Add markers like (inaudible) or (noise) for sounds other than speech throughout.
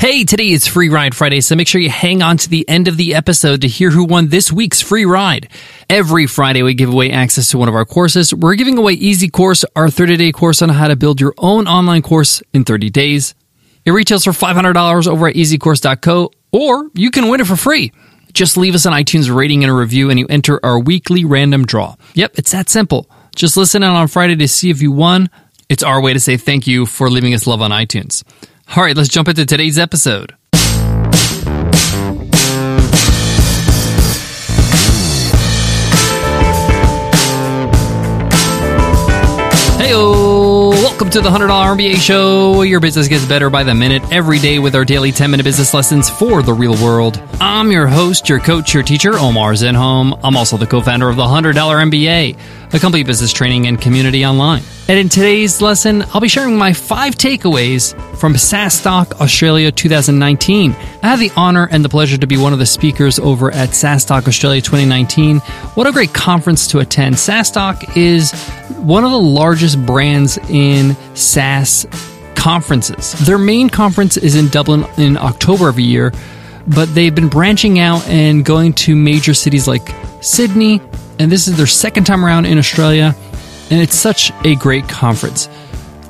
Hey, today is Free Ride Friday, so make sure you hang on to the end of the episode to hear who won this week's free ride. Every Friday, we give away access to one of our courses. We're giving away Easy Course, our 30 day course on how to build your own online course in 30 days. It retails for $500 over at easycourse.co, or you can win it for free. Just leave us an iTunes rating and a review, and you enter our weekly random draw. Yep, it's that simple. Just listen in on Friday to see if you won. It's our way to say thank you for leaving us love on iTunes. All right, let's jump into today's episode. Hey, welcome to the $100 MBA show. Your business gets better by the minute every day with our daily 10 minute business lessons for the real world. I'm your host, your coach, your teacher, Omar Zenhom. I'm also the co founder of the $100 MBA, a complete business training and community online. And in today's lesson, I'll be sharing my five takeaways from SaaStock Australia 2019. I had the honor and the pleasure to be one of the speakers over at SaaStock Australia 2019. What a great conference to attend. SaaStock is one of the largest brands in SaaS conferences. Their main conference is in Dublin in October every year, but they've been branching out and going to major cities like Sydney, and this is their second time around in Australia and it's such a great conference.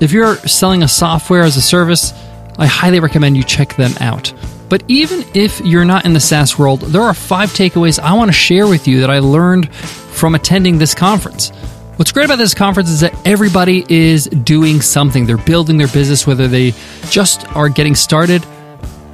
If you're selling a software as a service, I highly recommend you check them out. But even if you're not in the SaaS world, there are five takeaways I want to share with you that I learned from attending this conference. What's great about this conference is that everybody is doing something. They're building their business, whether they just are getting started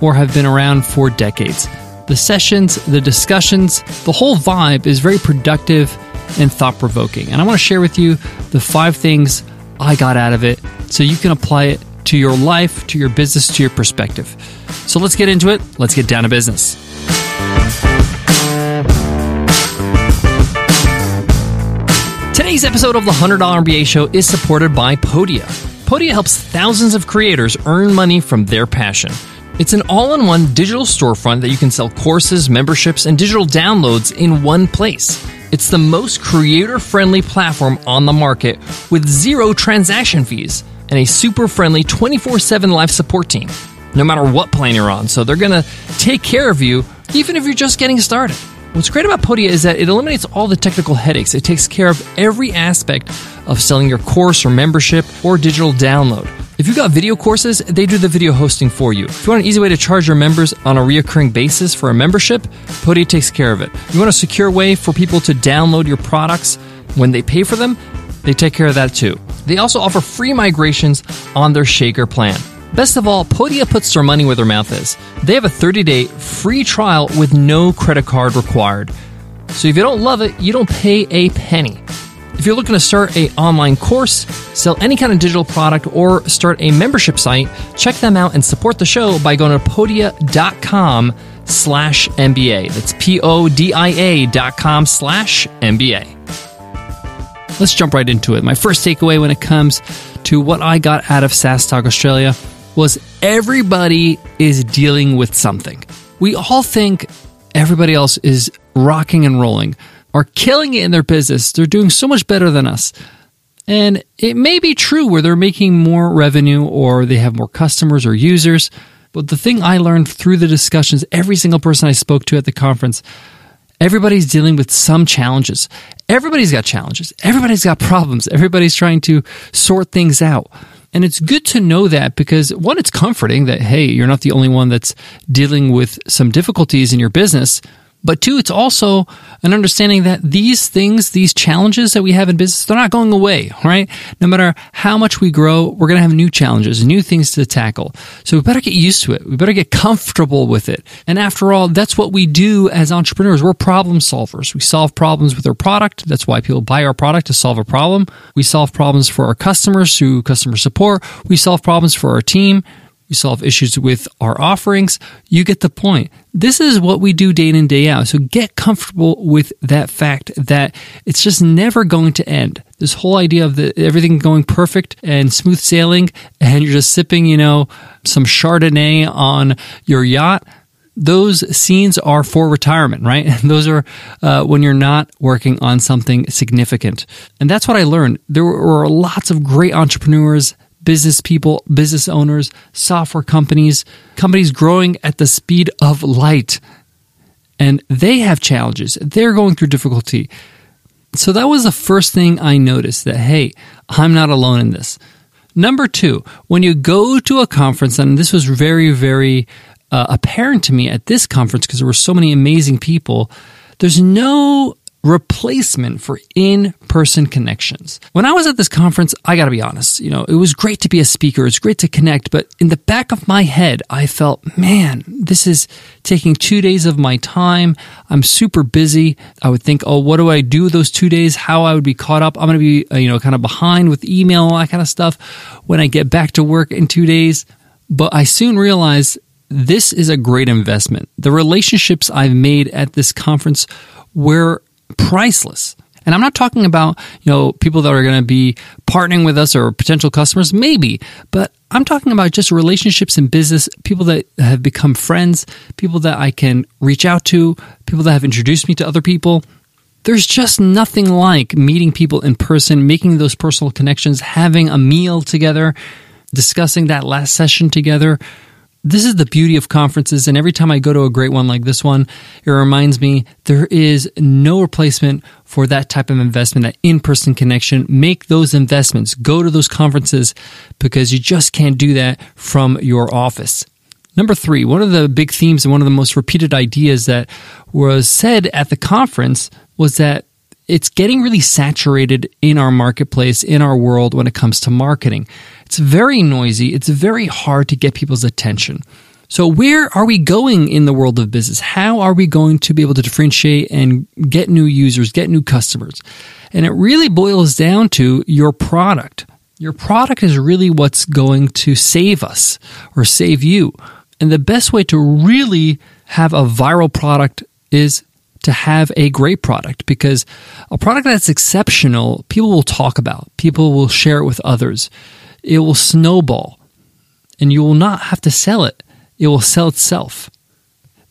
or have been around for decades. The sessions, the discussions, the whole vibe is very productive and thought provoking. And I want to share with you the five things I got out of it so you can apply it to your life, to your business, to your perspective. So let's get into it. Let's get down to business. Today's episode of the $100 MBA show is supported by Podia. Podia helps thousands of creators earn money from their passion. It's an all in one digital storefront that you can sell courses, memberships, and digital downloads in one place. It's the most creator friendly platform on the market with zero transaction fees and a super friendly 24 7 live support team, no matter what plan you're on. So they're going to take care of you even if you're just getting started. What's great about Podia is that it eliminates all the technical headaches. It takes care of every aspect of selling your course or membership or digital download. If you've got video courses, they do the video hosting for you. If you want an easy way to charge your members on a reoccurring basis for a membership, Podia takes care of it. You want a secure way for people to download your products when they pay for them, they take care of that too. They also offer free migrations on their Shaker plan. Best of all, Podia puts their money where their mouth is. They have a 30 day free trial with no credit card required. So if you don't love it, you don't pay a penny. If you're looking to start a online course, sell any kind of digital product, or start a membership site, check them out and support the show by going to podia.com slash MBA. That's P-O-D-I-A dot com slash MBA. Let's jump right into it. My first takeaway when it comes to what I got out of SaaStock Australia was everybody is dealing with something. We all think everybody else is rocking and rolling are killing it in their business. They're doing so much better than us. And it may be true where they're making more revenue or they have more customers or users. But the thing I learned through the discussions, every single person I spoke to at the conference, everybody's dealing with some challenges. Everybody's got challenges. Everybody's got problems. Everybody's trying to sort things out. And it's good to know that because one, it's comforting that, hey, you're not the only one that's dealing with some difficulties in your business. But two, it's also an understanding that these things, these challenges that we have in business, they're not going away, right? No matter how much we grow, we're going to have new challenges, new things to tackle. So we better get used to it. We better get comfortable with it. And after all, that's what we do as entrepreneurs. We're problem solvers. We solve problems with our product. That's why people buy our product to solve a problem. We solve problems for our customers through customer support. We solve problems for our team we solve issues with our offerings. You get the point. This is what we do day in and day out. So get comfortable with that fact that it's just never going to end. This whole idea of the, everything going perfect and smooth sailing and you're just sipping, you know, some Chardonnay on your yacht. Those scenes are for retirement, right? (laughs) Those are uh, when you're not working on something significant. And that's what I learned. There were lots of great entrepreneurs business people, business owners, software companies, companies growing at the speed of light. And they have challenges. They're going through difficulty. So that was the first thing I noticed that, hey, I'm not alone in this. Number two, when you go to a conference, and this was very, very uh, apparent to me at this conference because there were so many amazing people, there's no replacement for in person connections. When I was at this conference, I gotta be honest, you know, it was great to be a speaker, it's great to connect, but in the back of my head, I felt, man, this is taking two days of my time. I'm super busy. I would think, oh, what do I do those two days? How I would be caught up. I'm gonna be, uh, you know, kind of behind with email, all that kind of stuff when I get back to work in two days. But I soon realized this is a great investment. The relationships I've made at this conference were priceless. And I'm not talking about, you know, people that are going to be partnering with us or potential customers, maybe, but I'm talking about just relationships in business, people that have become friends, people that I can reach out to, people that have introduced me to other people. There's just nothing like meeting people in person, making those personal connections, having a meal together, discussing that last session together this is the beauty of conferences. And every time I go to a great one like this one, it reminds me there is no replacement for that type of investment, that in person connection. Make those investments. Go to those conferences because you just can't do that from your office. Number three, one of the big themes and one of the most repeated ideas that was said at the conference was that it's getting really saturated in our marketplace, in our world when it comes to marketing. It's very noisy. It's very hard to get people's attention. So, where are we going in the world of business? How are we going to be able to differentiate and get new users, get new customers? And it really boils down to your product. Your product is really what's going to save us or save you. And the best way to really have a viral product is to have a great product because a product that's exceptional, people will talk about, people will share it with others. It will snowball and you will not have to sell it, it will sell itself.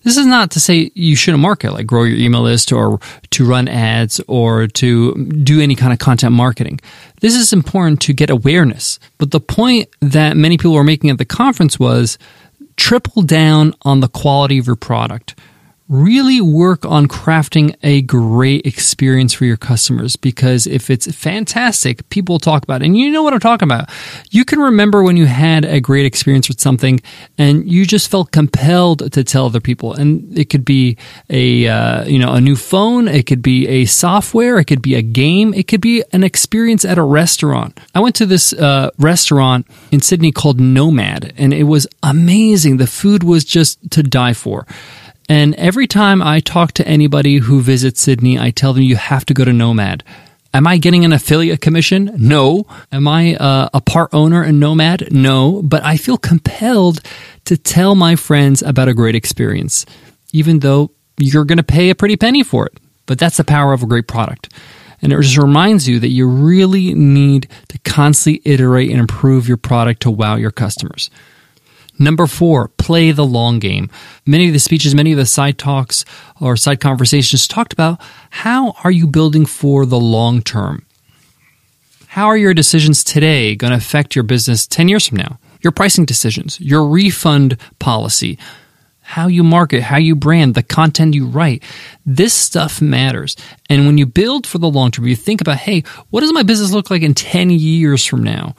This is not to say you shouldn't market, like grow your email list or to run ads or to do any kind of content marketing. This is important to get awareness. But the point that many people were making at the conference was triple down on the quality of your product really work on crafting a great experience for your customers because if it's fantastic, people talk about it. And you know what I'm talking about. You can remember when you had a great experience with something and you just felt compelled to tell other people. And it could be a, uh, you know, a new phone. It could be a software. It could be a game. It could be an experience at a restaurant. I went to this uh, restaurant in Sydney called Nomad and it was amazing. The food was just to die for. And every time I talk to anybody who visits Sydney, I tell them you have to go to Nomad. Am I getting an affiliate commission? No. Am I uh, a part owner in Nomad? No. But I feel compelled to tell my friends about a great experience, even though you're going to pay a pretty penny for it. But that's the power of a great product. And it just reminds you that you really need to constantly iterate and improve your product to wow your customers. Number four, play the long game. Many of the speeches, many of the side talks or side conversations talked about how are you building for the long term? How are your decisions today going to affect your business 10 years from now? Your pricing decisions, your refund policy, how you market, how you brand, the content you write. This stuff matters. And when you build for the long term, you think about, hey, what does my business look like in 10 years from now?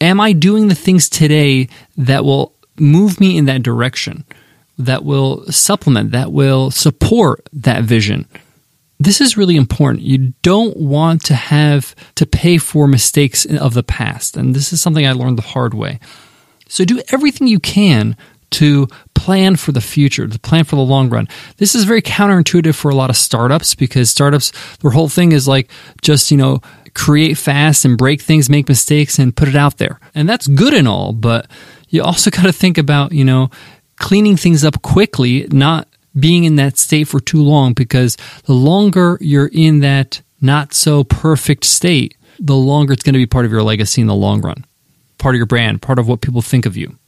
Am I doing the things today that will move me in that direction, that will supplement, that will support that vision. This is really important. You don't want to have to pay for mistakes of the past. And this is something I learned the hard way. So do everything you can to plan for the future, to plan for the long run. This is very counterintuitive for a lot of startups because startups, their whole thing is like just, you know, create fast and break things, make mistakes and put it out there. And that's good and all, but you also (laughs) got to think about, you know, cleaning things up quickly, not being in that state for too long, because the longer you're in that not so perfect state, the longer it's going to be part of your legacy in the long run, part of your brand, part of what people think of you.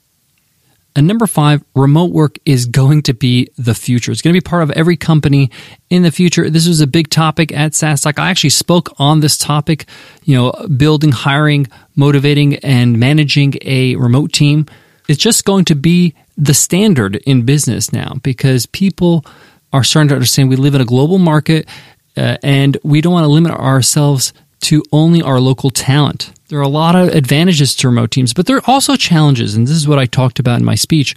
And number five, remote work is going to be the future. It's going to be part of every company in the future. This was a big topic at SaaStock. I actually spoke on this topic, you know, building, hiring, motivating, and managing a remote team. It's just going to be the standard in business now because people are starting to understand we live in a global market uh, and we don't want to limit ourselves to only our local talent. There are a lot of advantages to remote teams, but there are also challenges. And this is what I talked about in my speech.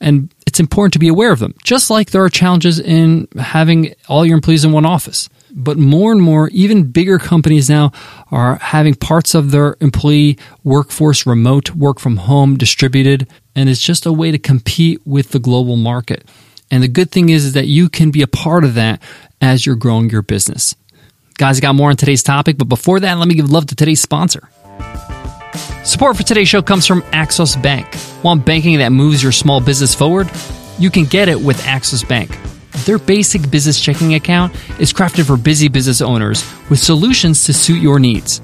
And it's important to be aware of them, just like there are challenges in having all your employees in one office. But more and more, even bigger companies now are having parts of their employee workforce remote, work from home, distributed. And it's just a way to compete with the global market. And the good thing is, is that you can be a part of that as you're growing your business. Guys, I got more on today's topic, but before that, let me give love to today's sponsor. Support for today's show comes from Axos Bank. Want banking that moves your small business forward? You can get it with Axos Bank. Their basic business checking account is crafted for busy business owners with solutions to suit your needs.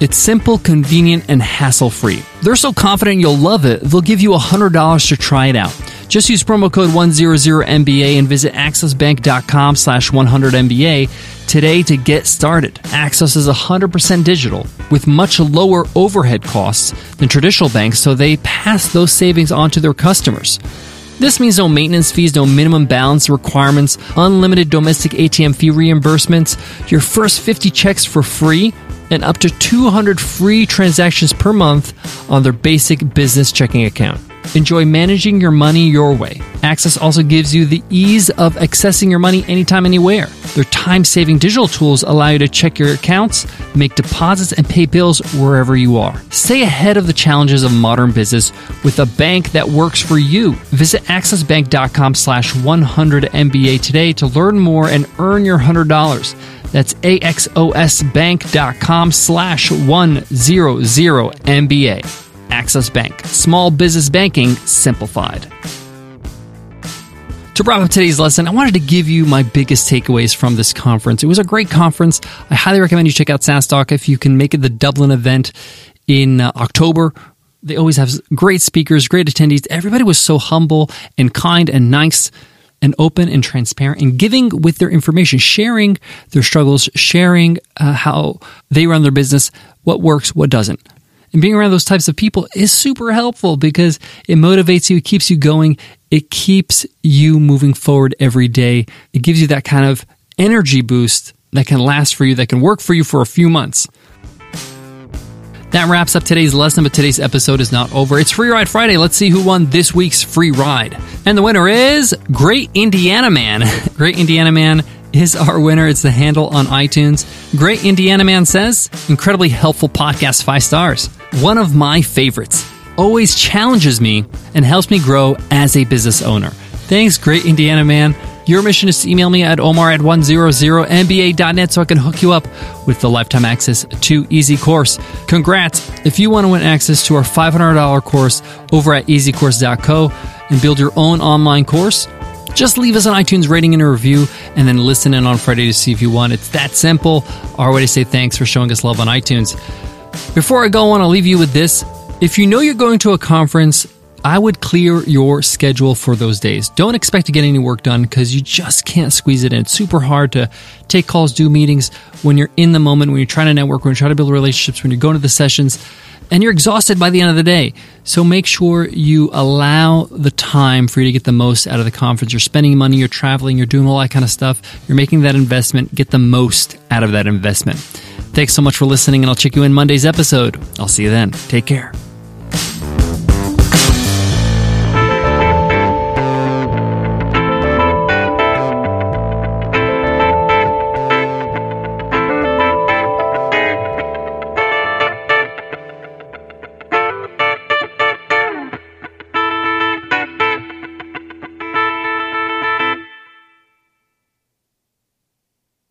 It's simple, convenient, and hassle free. They're so confident you'll love it, they'll give you $100 to try it out. Just use promo code 100MBA and visit axosbank.com slash 100MBA today to get started. Axos is 100% digital with much lower overhead costs than traditional banks, so they pass those savings on to their customers. This means no maintenance fees, no minimum balance requirements, unlimited domestic ATM fee reimbursements, your first 50 checks for free, and up to 200 free transactions per month on their basic business checking account. Enjoy managing your money your way. Axos also gives you the ease of accessing your money anytime, anywhere. Their time saving digital tools allow you to check your accounts, make deposits, and pay bills wherever you are. Stay ahead of the challenges of modern business with a bank that works for you. Visit axosbank.com slash 100MBA today to learn more and earn your $100. That's axosbank.com slash 100MBA. Axos Bank. Small business banking simplified. To wrap up today's lesson, I wanted to give you my biggest takeaways from this conference. It was a great conference. I highly recommend you check out SaaStock if you can make it the Dublin event in uh, October. They always have great speakers, great attendees. Everybody was so humble and kind and nice and open and transparent and giving with their information, sharing their struggles, sharing uh, how they run their business, what works, what doesn't. And being around those types of people is super helpful because it motivates you, it keeps you going, it keeps you moving forward every day. It gives you that kind of energy boost that can last for you, that can work for you for a few months. That wraps up today's lesson, but today's episode is not over. It's Free Ride Friday. Let's see who won this week's free ride. And the winner is Great Indiana Man. (laughs) Great Indiana Man is our winner. It's the handle on iTunes. Great Indiana Man says, incredibly helpful podcast, five stars. One of my favorites. Always challenges me and helps me grow as a business owner. Thanks, Great Indiana Man. Your mission is to email me at omar at 100mba.net so I can hook you up with the lifetime access to Easy Course. Congrats! If you want to win access to our $500 course over at easycourse.co and build your own online course, just leave us an iTunes rating and a review and then listen in on Friday to see if you won. It's that simple. Our way to say thanks for showing us love on iTunes. Before I go, on, I want to leave you with this. If you know you're going to a conference, I would clear your schedule for those days. Don't expect to get any work done because you just can't squeeze it in. It's super hard to take calls, do meetings when you're in the moment, when you're trying to network, when you're trying to build relationships, when you're going to the sessions, and you're exhausted by the end of the day. So make sure you allow the time for you to get the most out of the conference. You're spending money, you're traveling, you're doing all that kind of stuff. You're making that investment. Get the most out of that investment. Thanks so much for listening, and I'll check you in Monday's episode. I'll see you then. Take care.